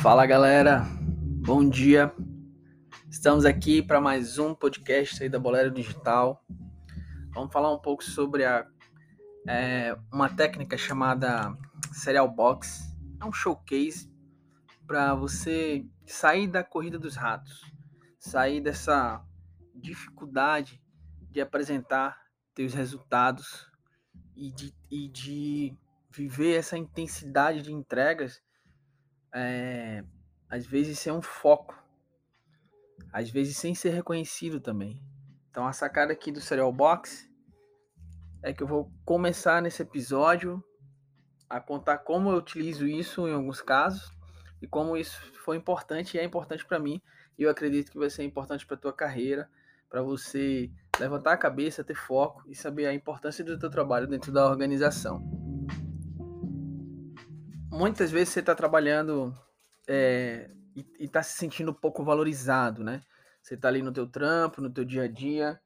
Fala galera, bom dia. Estamos aqui para mais um podcast aí da Bolero Digital. Vamos falar um pouco sobre a, é, uma técnica chamada Serial Box. É um showcase para você sair da corrida dos ratos, sair dessa dificuldade de apresentar teus resultados e de, e de viver essa intensidade de entregas é, às vezes ser um foco, às vezes sem ser reconhecido também. Então a sacada aqui do Serial Box é que eu vou começar nesse episódio a contar como eu utilizo isso em alguns casos e como isso foi importante e é importante para mim. E eu acredito que vai ser importante para tua carreira, para você levantar a cabeça, ter foco e saber a importância do teu trabalho dentro da organização muitas vezes você está trabalhando é, e está se sentindo pouco valorizado, né? Você está ali no teu trampo, no teu dia a dia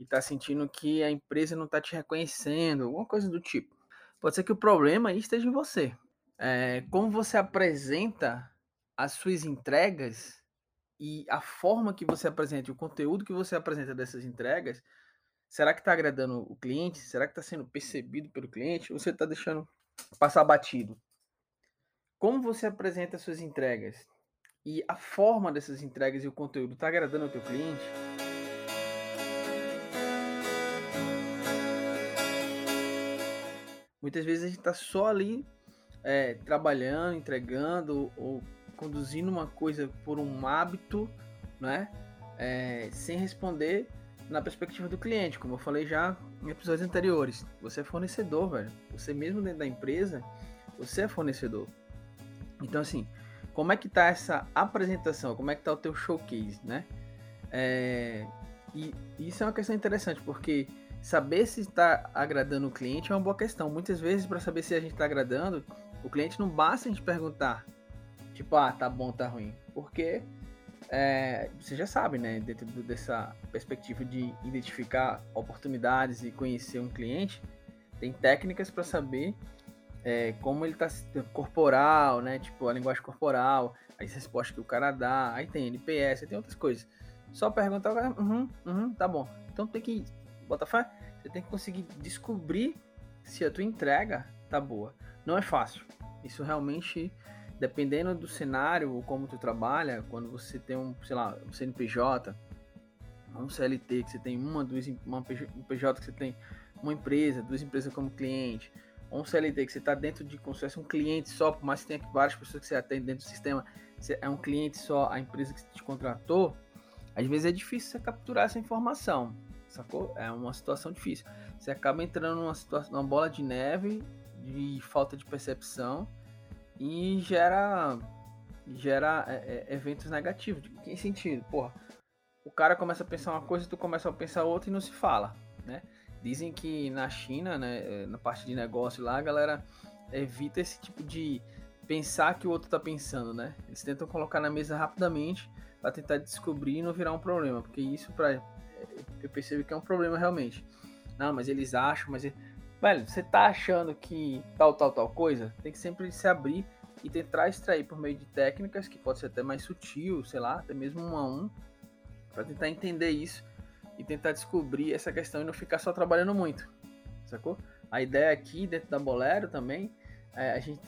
e está sentindo que a empresa não está te reconhecendo, alguma coisa do tipo. Pode ser que o problema esteja em você. É, como você apresenta as suas entregas e a forma que você apresenta, o conteúdo que você apresenta dessas entregas, será que está agradando o cliente? Será que está sendo percebido pelo cliente? Ou você está deixando passar batido? Como você apresenta suas entregas e a forma dessas entregas e o conteúdo está agradando ao teu cliente, muitas vezes a gente está só ali é, trabalhando, entregando ou conduzindo uma coisa por um hábito, né? É, sem responder na perspectiva do cliente, como eu falei já em episódios anteriores. Você é fornecedor, velho. Você mesmo dentro da empresa, você é fornecedor. Então, assim, como é que tá essa apresentação? Como é que tá o teu showcase, né? É, e isso é uma questão interessante, porque saber se está agradando o cliente é uma boa questão. Muitas vezes, para saber se a gente está agradando, o cliente não basta a gente perguntar, tipo, ah, tá bom, tá ruim. Porque é, você já sabe, né? Dentro dessa perspectiva de identificar oportunidades e conhecer um cliente, tem técnicas para saber é, como ele tá corporal, né? Tipo, a linguagem corporal, as respostas que o cara dá, aí tem NPS, aí tem outras coisas. Só perguntar, uhum, uhum, tá bom. Então tem que, bota fé, você tem que conseguir descobrir se a tua entrega tá boa. Não é fácil. Isso realmente, dependendo do cenário ou como tu trabalha, quando você tem um, sei lá, um CNPJ, um CLT, que você tem uma, duas, uma PJ que você tem uma empresa, duas empresas como cliente, um CLT que você está dentro de como se fosse um cliente só, por mais que tenha várias pessoas que você atende dentro do sistema, você é um cliente só, a empresa que te contratou, às vezes é difícil você capturar essa informação, sacou? É uma situação difícil. Você acaba entrando numa situação, numa bola de neve de falta de percepção e gera gera é, é, eventos negativos. De que sentido? Porra, o cara começa a pensar uma coisa, tu começa a pensar outra e não se fala, né? Dizem que na China, né, eh, na parte de negócio lá, a galera evita esse tipo de pensar que o outro tá pensando, né? Eles tentam colocar na mesa rapidamente para tentar descobrir e não virar um problema, porque isso para eh, eu percebo que é um problema realmente. Não, mas eles acham, mas velho, você tá achando que tal tal tal coisa, tem que sempre se abrir e tentar extrair por meio de técnicas que pode ser até mais sutil, sei lá, até mesmo um a um, para tentar entender isso e tentar descobrir essa questão e não ficar só trabalhando muito, sacou? A ideia aqui dentro da Bolero também é a gente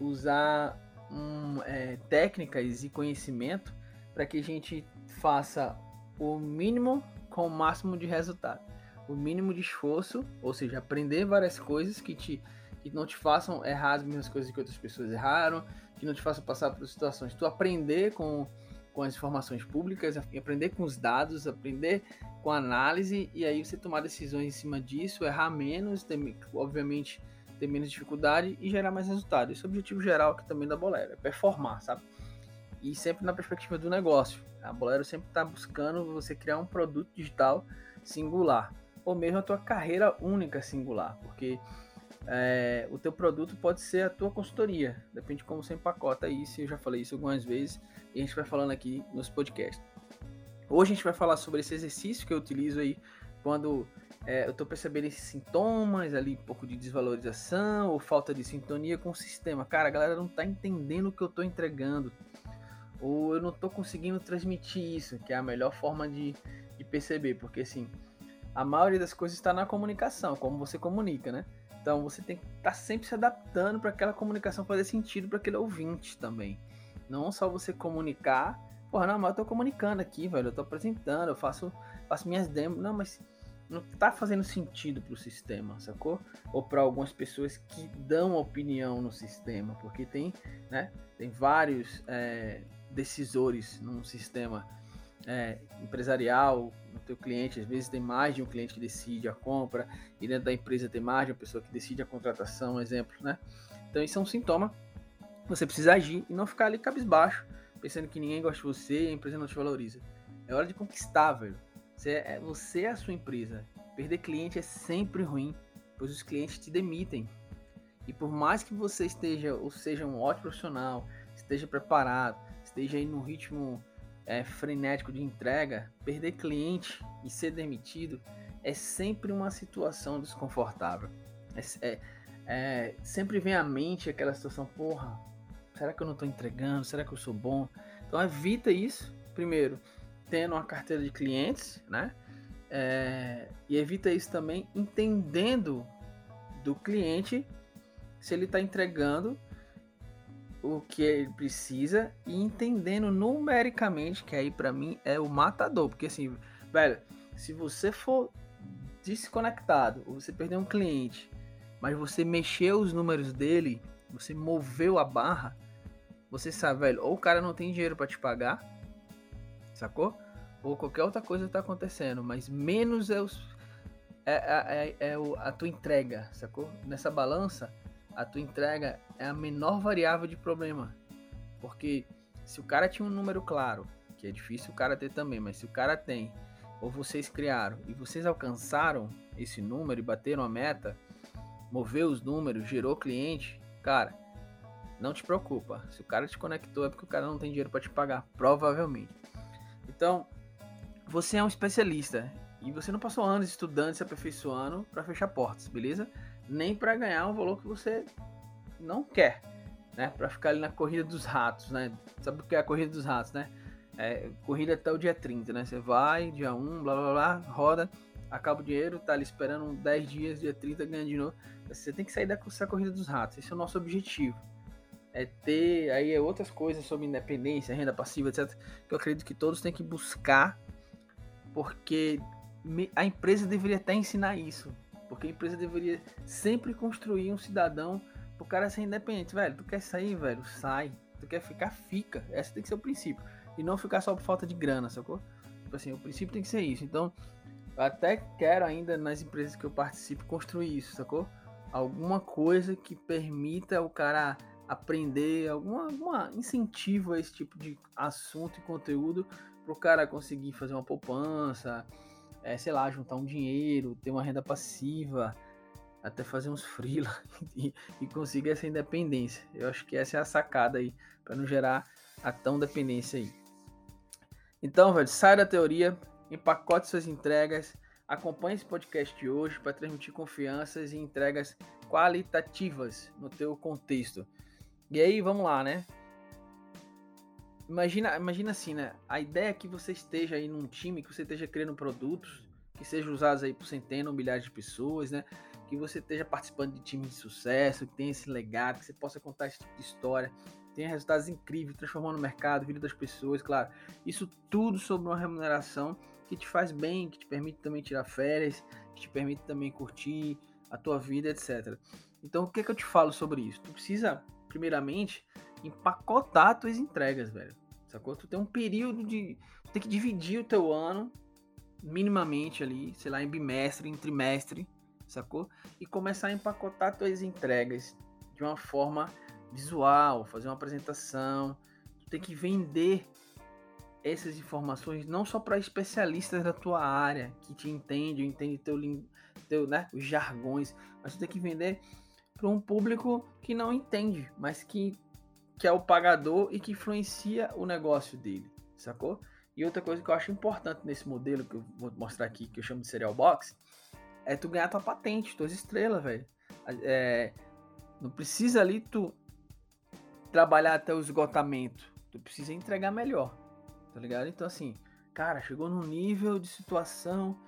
usar um, é, técnicas e conhecimento para que a gente faça o mínimo com o máximo de resultado, o mínimo de esforço, ou seja, aprender várias coisas que te que não te façam errar as mesmas coisas que outras pessoas erraram, que não te façam passar por situações. Tu aprender com com as informações públicas, aprender com os dados, aprender com a análise e aí você tomar decisões em cima disso, errar menos, ter, obviamente ter menos dificuldade e gerar mais resultado. Esse é o objetivo geral aqui também da Bolero, é performar, sabe? E sempre na perspectiva do negócio. A Bolero sempre está buscando você criar um produto digital singular, ou mesmo a tua carreira única singular, porque é, o teu produto pode ser a tua consultoria, depende de como você empacota isso, eu já falei isso algumas vezes, e a gente vai falando aqui nos podcasts. Hoje a gente vai falar sobre esse exercício que eu utilizo aí quando é, eu estou percebendo esses sintomas ali, um pouco de desvalorização ou falta de sintonia com o sistema. Cara, a galera não está entendendo o que eu estou entregando. Ou eu não estou conseguindo transmitir isso, que é a melhor forma de, de perceber. Porque, assim, a maioria das coisas está na comunicação, como você comunica, né? Então, você tem que estar tá sempre se adaptando para aquela comunicação fazer sentido para aquele ouvinte também. Não só você comunicar. Porra, não, mas eu tô comunicando aqui, velho. Eu tô apresentando, eu faço, faço minhas demos. Não, mas não tá fazendo sentido pro sistema, sacou? Ou para algumas pessoas que dão opinião no sistema, porque tem, né? Tem vários é, decisores num sistema é, empresarial, no teu cliente, às vezes tem mais de um cliente que decide a compra, e dentro da empresa tem mais de uma pessoa que decide a contratação, exemplo, né? Então isso é um sintoma. Você precisa agir e não ficar ali cabisbaixo, pensando que ninguém gosta de você e a empresa não te valoriza. É hora de conquistar, velho. Você é, você é a sua empresa. Perder cliente é sempre ruim, pois os clientes te demitem. E por mais que você esteja, ou seja, um ótimo profissional, esteja preparado, esteja aí no ritmo é, frenético de entrega, perder cliente e ser demitido é sempre uma situação desconfortável. É, é, é, sempre vem à mente aquela situação, porra, será que eu não estou entregando? Será que eu sou bom? Então evita isso, primeiro tendo uma carteira de clientes, né? É, e evita isso também entendendo do cliente se ele está entregando o que ele precisa e entendendo numericamente, que aí para mim é o matador, porque assim, velho, se você for desconectado, ou você perder um cliente, mas você mexeu os números dele, você moveu a barra, você sabe, velho, ou o cara não tem dinheiro para te pagar, sacou? Ou qualquer outra coisa está acontecendo, mas menos é, os, é, é, é, é o, a tua entrega, sacou? Nessa balança, a tua entrega é a menor variável de problema. Porque se o cara tinha um número claro, que é difícil o cara ter também, mas se o cara tem, ou vocês criaram, e vocês alcançaram esse número e bateram a meta, moveu os números, gerou cliente, cara, não te preocupa. Se o cara te conectou é porque o cara não tem dinheiro para te pagar, provavelmente. Então, você é um especialista e você não passou anos estudando, se aperfeiçoando para fechar portas, beleza? Nem para ganhar um valor que você não quer, né? Para ficar ali na corrida dos ratos, né? Sabe o que é a corrida dos ratos, né? É, corrida até o dia 30, né? Você vai, dia 1, blá blá blá, roda, acaba o dinheiro, tá ali esperando 10 dias, dia 30, ganha de novo. Você tem que sair dessa corrida dos ratos, esse é o nosso objetivo é ter aí é outras coisas sobre independência, renda passiva, etc. Que eu acredito que todos têm que buscar, porque a empresa deveria até ensinar isso, porque a empresa deveria sempre construir um cidadão pro cara ser independente, velho. Tu quer sair, velho, sai. Tu quer ficar, fica. Esse tem que ser o princípio e não ficar só por falta de grana, sacou? Tipo assim, o princípio tem que ser isso. Então, eu até quero ainda nas empresas que eu participo construir isso, sacou? Alguma coisa que permita o cara aprender, alguma, alguma incentivo a esse tipo de assunto e conteúdo para o cara conseguir fazer uma poupança, é, sei lá, juntar um dinheiro, ter uma renda passiva, até fazer uns freela e, e conseguir essa independência. Eu acho que essa é a sacada aí, para não gerar a tão dependência aí. Então, velho, sai da teoria, empacote suas entregas, acompanhe esse podcast de hoje para transmitir confianças e entregas qualitativas no teu contexto. E aí, vamos lá, né? Imagina, imagina assim, né? A ideia é que você esteja aí num time, que você esteja criando produtos que sejam usados aí por centenas ou milhares de pessoas, né? Que você esteja participando de times de sucesso, que tenha esse legado, que você possa contar esse tipo de história, tenha resultados incríveis, transformando o mercado, a vida das pessoas, claro. Isso tudo sobre uma remuneração que te faz bem, que te permite também tirar férias, que te permite também curtir a tua vida, etc. Então, o que é que eu te falo sobre isso? Tu precisa primeiramente, empacotar tuas entregas, velho. Sacou? Tu tem um período de. Tu tem que dividir o teu ano minimamente ali, sei lá, em bimestre, em trimestre, sacou? E começar a empacotar tuas entregas de uma forma visual, fazer uma apresentação. Tu tem que vender essas informações não só para especialistas da tua área que te entendem, entende teu, teu né, os jargões, mas tu tem que vender para um público que não entende, mas que, que é o pagador e que influencia o negócio dele, sacou? E outra coisa que eu acho importante nesse modelo que eu vou mostrar aqui, que eu chamo de serial box, é tu ganhar tua patente, tuas estrelas, velho. É, não precisa ali tu trabalhar até o esgotamento. Tu precisa entregar melhor. Tá ligado? Então, assim, cara, chegou num nível de situação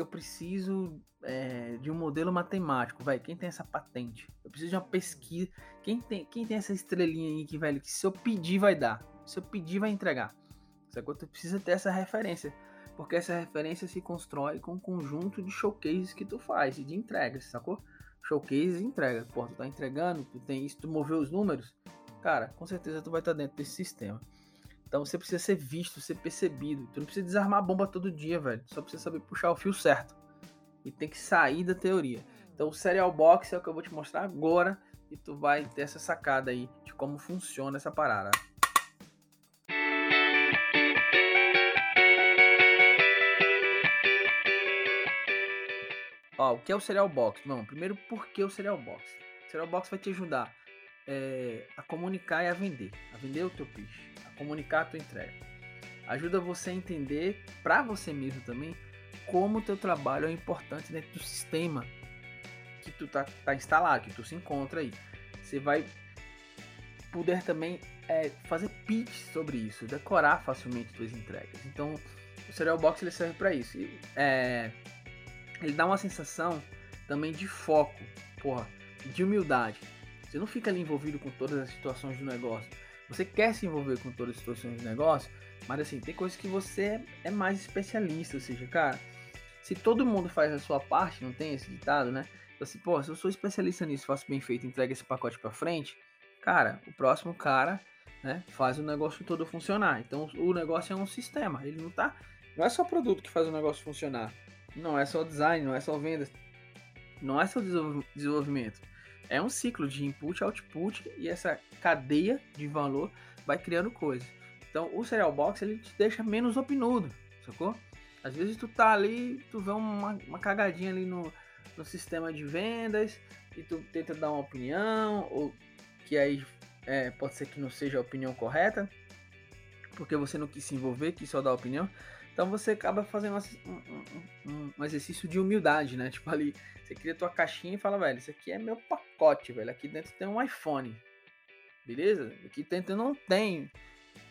eu preciso é, de um modelo matemático, vai. Quem tem essa patente? Eu preciso de uma pesquisa. Quem tem, quem tem essa estrelinha aí que, velho, que se eu pedir vai dar. Se eu pedir vai entregar. Sacou? Tu precisa ter essa referência. Porque essa referência se constrói com um conjunto de showcases que tu faz e de entregas, sacou? Showcases e entrega. Pô, tu tá entregando, tu tem isso, tu moveu os números, cara, com certeza tu vai estar tá dentro desse sistema. Então você precisa ser visto, ser percebido. Tu não precisa desarmar a bomba todo dia, velho. Só precisa saber puxar o fio certo. E tem que sair da teoria. Então o Serial Box é o que eu vou te mostrar agora. E tu vai ter essa sacada aí de como funciona essa parada. Ó, o que é o Serial Box? Não, primeiro, por que o Serial Box? O Serial Box vai te ajudar é, a comunicar e a vender. A vender o teu pitch comunicar a tua entrega. Ajuda você a entender para você mesmo também como o teu trabalho é importante dentro do sistema que tu tá, tá instalado, que tu se encontra aí. Você vai poder também é, fazer pitch sobre isso, decorar facilmente suas entregas. Então, o Serial Box ele serve para isso. E, é, ele dá uma sensação também de foco, porra, de humildade. Você não fica ali envolvido com todas as situações do negócio. Você quer se envolver com todas as situações de negócio, mas assim, tem coisas que você é mais especialista, ou seja, cara, se todo mundo faz a sua parte, não tem esse ditado, né? Então, assim, pô, se eu sou especialista nisso, faço bem feito, entrega esse pacote para frente, cara, o próximo cara, né, faz o negócio todo funcionar. Então, o negócio é um sistema, ele não tá, não é só produto que faz o negócio funcionar. Não é só design, não é só vendas, não é só desenvolvimento. É um ciclo de input, output e essa cadeia de valor vai criando coisas. Então o Serial Box ele te deixa menos opinudo, sacou? Às vezes tu tá ali, tu vê uma, uma cagadinha ali no, no sistema de vendas e tu tenta dar uma opinião, ou que aí é, pode ser que não seja a opinião correta, porque você não quis se envolver, quis só dar opinião. Então você acaba fazendo um, um, um, exercício de humildade, né? Tipo ali, você cria tua caixinha e fala, velho, isso aqui é meu pacote, velho. Aqui dentro tem um iPhone. Beleza? Aqui dentro não tem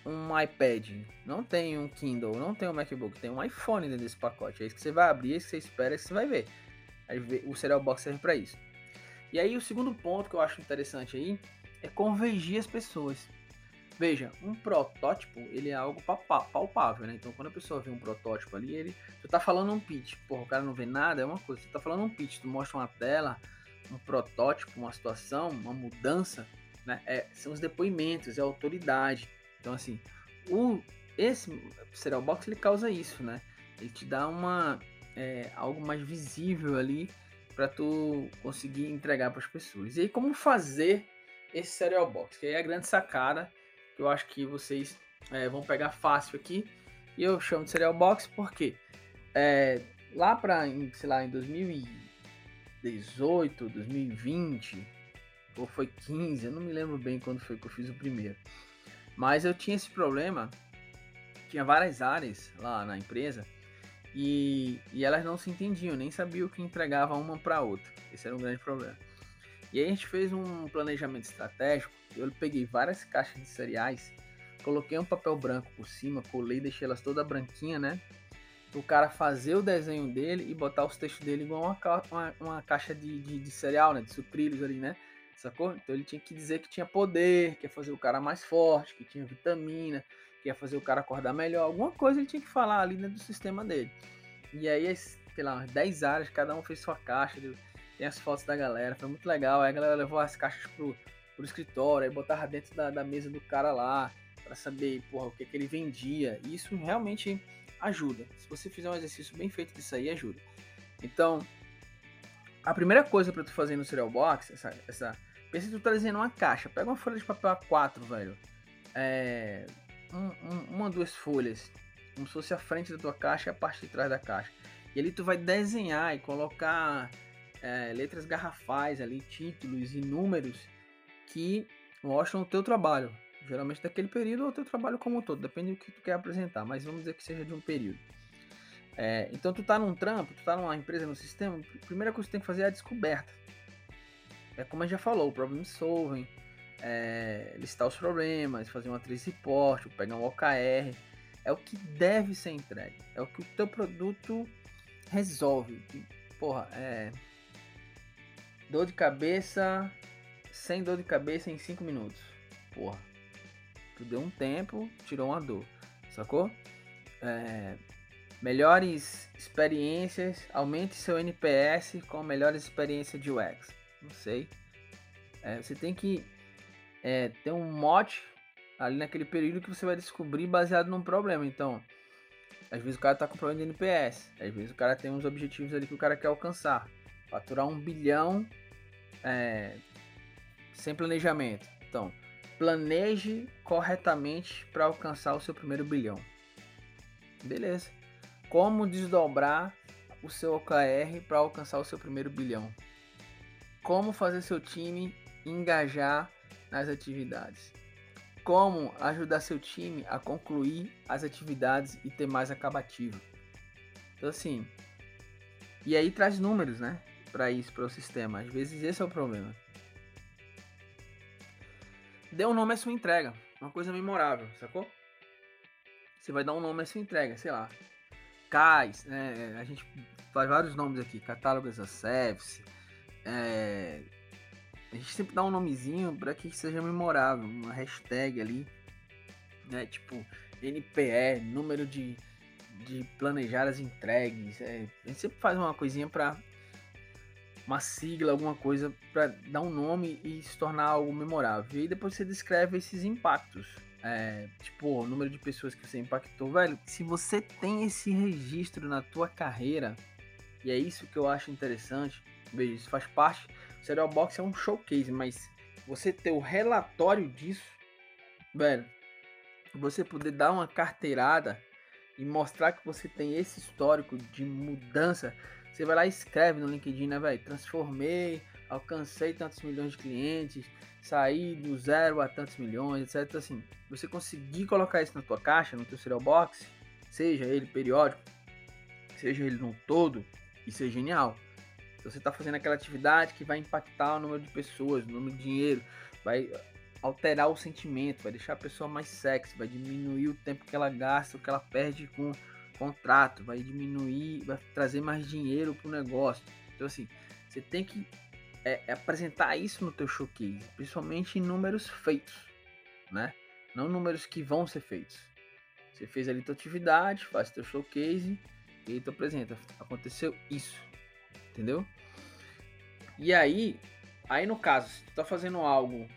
um iPad, não tem um Kindle, não tem um MacBook, tem um iPhone dentro desse pacote. É isso que você vai abrir, é isso que você espera, é isso que você vai ver. Aí o Serial Box serve para isso. E aí o segundo ponto que eu acho interessante aí é convergir as pessoas. Veja, um protótipo, ele é algo palpável, né? Então, quando a pessoa vê um protótipo ali, ele... Tu tá falando um pitch, porra, o cara não vê nada, é uma coisa. Tu tá falando um pitch, tu mostra uma tela, um protótipo, uma situação, uma mudança, né? É, são os depoimentos, é a autoridade. Então, assim, o, esse Serial Box, ele causa isso, né? Ele te dá uma... É, algo mais visível ali para tu conseguir entregar para as pessoas. E aí, como fazer esse Serial Box? Que aí é a grande sacada que eu acho que vocês é, vão pegar fácil aqui. E eu chamo de Serial Box porque é, lá para, sei lá, em 2018, 2020, ou foi 15, eu não me lembro bem quando foi que eu fiz o primeiro. Mas eu tinha esse problema, tinha várias áreas lá na empresa e, e elas não se entendiam, nem sabiam o que entregava uma para outra. Esse era um grande problema. E aí a gente fez um planejamento estratégico eu peguei várias caixas de cereais, coloquei um papel branco por cima, colei, deixei elas toda branquinha, né? O cara fazer o desenho dele e botar os textos dele igual uma, uma, uma caixa de, de, de, cereal, né? De sucrilhos ali, né? Sacou? Então ele tinha que dizer que tinha poder, que ia fazer o cara mais forte, que tinha vitamina, que ia fazer o cara acordar melhor. Alguma coisa ele tinha que falar ali dentro do sistema dele. E aí, sei lá, umas 10 áreas, cada um fez sua caixa. Tem as fotos da galera, foi muito legal. Aí a galera levou as caixas pro, pro escritório, aí botava dentro da, da mesa do cara lá para saber porra, o que, que ele vendia. E isso realmente ajuda. Se você fizer um exercício bem feito disso aí, ajuda. Então, a primeira coisa para tu fazer no Serial Box, essa, essa, pensa que tu tá uma caixa. Pega uma folha de papel A4, velho. É, um, um, uma, duas folhas. Como se fosse a frente da tua caixa e a parte de trás da caixa. E ali tu vai desenhar e colocar é, letras garrafais ali, títulos e números que mostram o teu trabalho. Geralmente daquele período ou o teu trabalho como um todo, depende do que tu quer apresentar, mas vamos dizer que seja de um período. É, então tu tá num trampo, tu tá numa empresa, no sistema, a primeira coisa que tu tem que fazer é a descoberta. É como a gente já falou, o problem solving, é, listar os problemas, fazer uma trace report, pegar um OKR. É o que deve ser entregue. É o que o teu produto resolve. Porra, é. Dor de cabeça, sem dor de cabeça em 5 minutos. Porra. Tu deu um tempo, tirou uma dor. Sacou? É, melhores experiências, aumente seu NPS com melhores experiências de UX. Não sei. É, você tem que é, ter um mote ali naquele período que você vai descobrir baseado num problema. Então, às vezes o cara tá com problema de NPS, às vezes o cara tem uns objetivos ali que o cara quer alcançar. Faturar um bilhão é, sem planejamento. Então, planeje corretamente para alcançar o seu primeiro bilhão. Beleza. Como desdobrar o seu OKR para alcançar o seu primeiro bilhão? Como fazer seu time engajar nas atividades? Como ajudar seu time a concluir as atividades e ter mais acabativa? Então assim, e aí traz números, né? Para isso, para o sistema. Às vezes esse é o problema. Dê um nome à sua entrega, uma coisa memorável, sacou? Você vai dar um nome à sua entrega, sei lá, CAIS, né? A gente faz vários nomes aqui, catálogos as service. É, a gente sempre dá um nomezinho para que seja memorável, uma hashtag ali, né? Tipo NPE, número de, de planejar entregues. É, a gente sempre faz uma coisinha para uma sigla, alguma coisa para dar um nome e se tornar algo memorável. E depois você descreve esses impactos é, tipo, o número de pessoas que você impactou, velho, se você tem esse registro na tua carreira, e é isso que eu acho interessante, veja, isso faz parte, o Serial Box é um showcase, mas você ter o relatório disso, velho, você poder dar uma carteirada e mostrar que você tem esse histórico de mudança, você vai lá e escreve no LinkedIn, né, velho, transformei, alcancei tantos milhões de clientes, sair do zero a tantos milhões, etc. Assim, você conseguir colocar isso na tua caixa, no teu serial box, seja ele periódico, seja ele no todo, isso é genial. Então, você está fazendo aquela atividade que vai impactar o número de pessoas, o número de dinheiro, vai alterar o sentimento, vai deixar a pessoa mais sexy, vai diminuir o tempo que ela gasta, o que ela perde com contrato, vai diminuir, vai trazer mais dinheiro para o negócio. Então assim, você tem que é, é apresentar isso no teu showcase, principalmente em números feitos, né? Não números que vão ser feitos. Você fez ali tua atividade, faz teu showcase e aí tu apresenta. Aconteceu isso, entendeu? E aí, aí no caso, se tu tá fazendo algo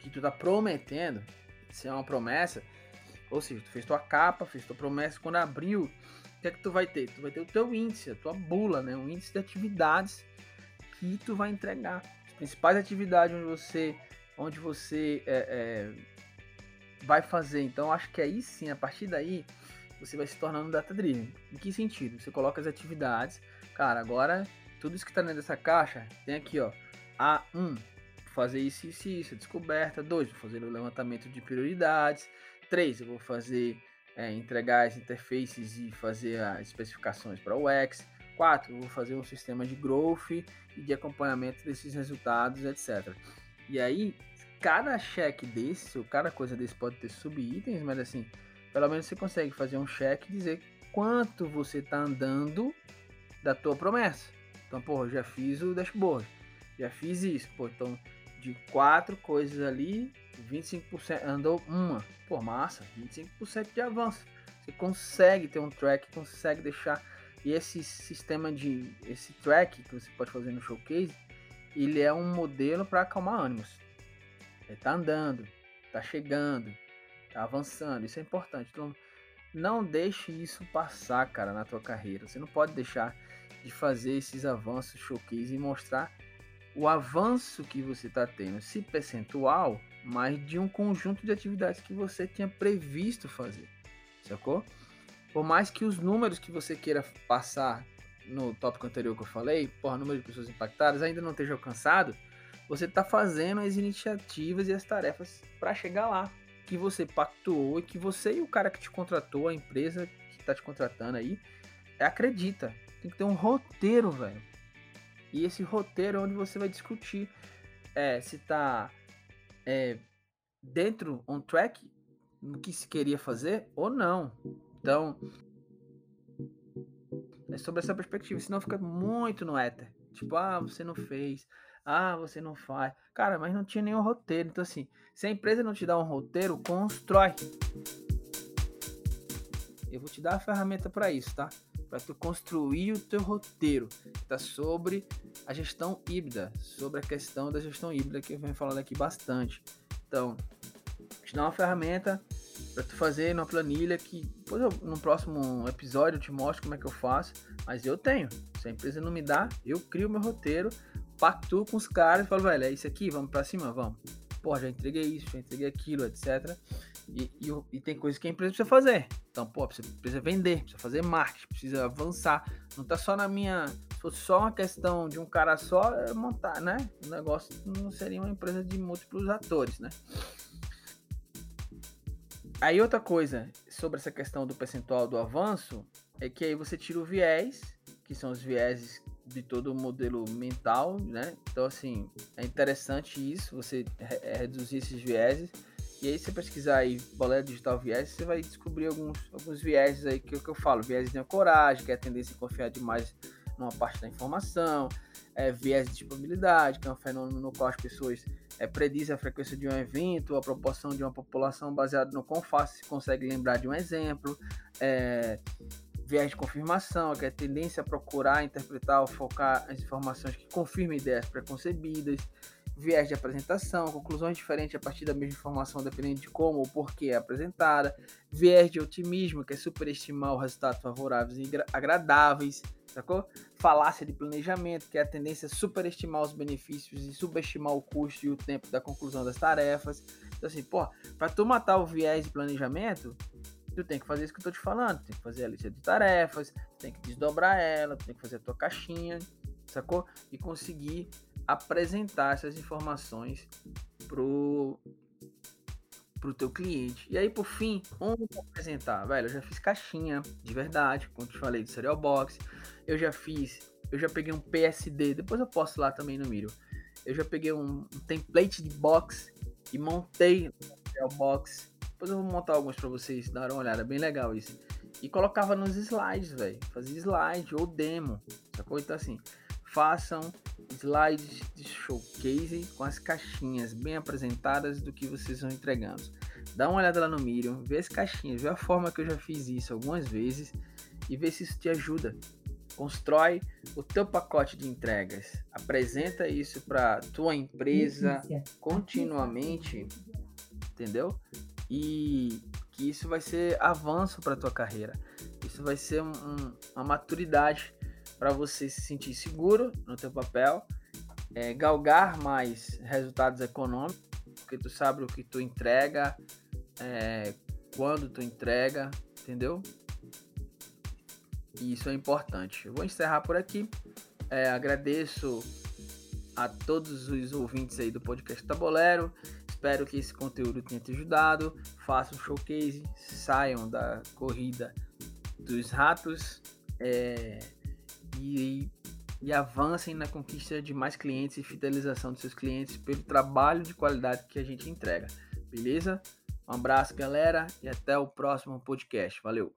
que tu tá prometendo, se é uma promessa, ou seja, tu fez tua capa, fez tua promessa, quando abriu, o que é que tu vai ter? Tu vai ter o teu índice, a tua bula, né? Um índice de atividades que tu vai entregar. As principais atividades onde você, onde você é, é, vai fazer. Então, acho que aí sim, a partir daí, você vai se tornando data driven. Em que sentido? Você coloca as atividades. Cara, agora tudo isso que está dentro dessa caixa tem aqui, ó. A1, fazer isso, isso, isso, descoberta. 2, vou fazer o levantamento de prioridades. 3, eu vou fazer é, entregar as interfaces e fazer as especificações para o X. 4, eu vou fazer um sistema de growth e de acompanhamento desses resultados, etc. E aí, cada cheque desse, ou cada coisa desse pode ter sub-itens, mas assim, pelo menos você consegue fazer um cheque e dizer quanto você está andando da tua promessa. Então, pô, já fiz o dashboard, já fiz isso, pô, então de quatro coisas ali, 25% andou uma. Pô, massa, 25% de avanço. Você consegue ter um track, consegue deixar e esse sistema de esse track que você pode fazer no showcase, ele é um modelo para acalmar ânimos. Ele tá andando, tá chegando, tá avançando, isso é importante. Então, não deixe isso passar, cara, na tua carreira. Você não pode deixar de fazer esses avanços showcase e mostrar o avanço que você está tendo, se percentual, mas de um conjunto de atividades que você tinha previsto fazer, sacou? por mais que os números que você queira passar no tópico anterior que eu falei, por número de pessoas impactadas, ainda não esteja alcançado, você está fazendo as iniciativas e as tarefas para chegar lá, que você pactuou e que você e o cara que te contratou, a empresa que está te contratando aí, é acredita. Tem que ter um roteiro, velho. E esse roteiro é onde você vai discutir é, se tá é, dentro, on track, no que se queria fazer ou não. Então, é sobre essa perspectiva, senão fica muito no éter. Tipo, ah, você não fez, ah, você não faz. Cara, mas não tinha nenhum roteiro. Então, assim, se a empresa não te dá um roteiro, constrói. Eu vou te dar a ferramenta para isso, tá? Para tu construir o teu roteiro. Tá sobre a gestão híbrida, sobre a questão da gestão híbrida que eu venho falando aqui bastante. Então, te dar uma ferramenta para tu fazer numa planilha que depois eu, no próximo episódio eu te mostro como é que eu faço, mas eu tenho. Se a empresa não me dá, eu crio meu roteiro, pactuo com os caras falo, velho, é isso aqui, vamos para cima, vamos. Pô, já entreguei isso, já entreguei aquilo, etc. E, e, e, tem coisas que a empresa precisa fazer. Então, pô, precisa, precisa vender, precisa fazer marketing, precisa avançar. Não tá só na minha. Se fosse só uma questão de um cara só, é montar, né? O negócio não seria uma empresa de múltiplos atores, né? Aí outra coisa sobre essa questão do percentual do avanço é que aí você tira o viés, que são os vieses de todo o modelo mental, né? Então assim, é interessante isso, você reduzir esses vieses e aí, se pesquisar aí boleia digital viés, você vai descobrir alguns, alguns vieses aí que, que eu falo. Viés de coragem, que é a tendência a confiar demais numa parte da informação. É, viés de disponibilidade, que é um fenômeno no qual as pessoas é, predizem a frequência de um evento, a proporção de uma população baseado no quão fácil se consegue lembrar de um exemplo. É, viés de confirmação, que é a tendência a procurar, interpretar ou focar as informações que confirmam ideias preconcebidas viés de apresentação, conclusões diferentes a partir da mesma informação, dependendo de como ou por que é apresentada, viés de otimismo, que é superestimar os resultados favoráveis e agradáveis, sacou? Falácia de planejamento, que é a tendência a superestimar os benefícios e subestimar o custo e o tempo da conclusão das tarefas. Então, assim, pô, para tu matar o viés de planejamento, tu tem que fazer isso que eu tô te falando, tem que fazer a lista de tarefas, tem que desdobrar ela, tem que fazer a tua caixinha, sacou? E conseguir apresentar essas informações pro pro teu cliente. E aí, por fim, onde apresentar? Velho, eu já fiz caixinha de verdade, como te falei, do Serial Box. Eu já fiz, eu já peguei um PSD, depois eu posto lá também no Miro. Eu já peguei um, um template de box e montei no Serial Box. Depois eu vou montar alguns para vocês darem uma olhada, bem legal isso. E colocava nos slides, velho. Fazia slide ou demo, sacou? Então assim, façam slides de showcase com as caixinhas bem apresentadas do que vocês estão entregando. Dá uma olhada lá no Medium, vê as caixinhas, vê a forma que eu já fiz isso algumas vezes e vê se isso te ajuda. Constrói o teu pacote de entregas, apresenta isso para tua empresa continuamente, entendeu? E que isso vai ser avanço para tua carreira. Isso vai ser um, um, uma maturidade para você se sentir seguro no teu papel, é, galgar mais resultados econômicos, porque tu sabe o que tu entrega, é, quando tu entrega, entendeu? E isso é importante. Eu vou encerrar por aqui. É, agradeço a todos os ouvintes aí do podcast Tabolero. Espero que esse conteúdo tenha te ajudado. Façam um showcase, saiam da corrida dos ratos. É, e, e avancem na conquista de mais clientes e fidelização dos seus clientes pelo trabalho de qualidade que a gente entrega. Beleza? Um abraço, galera, e até o próximo podcast. Valeu!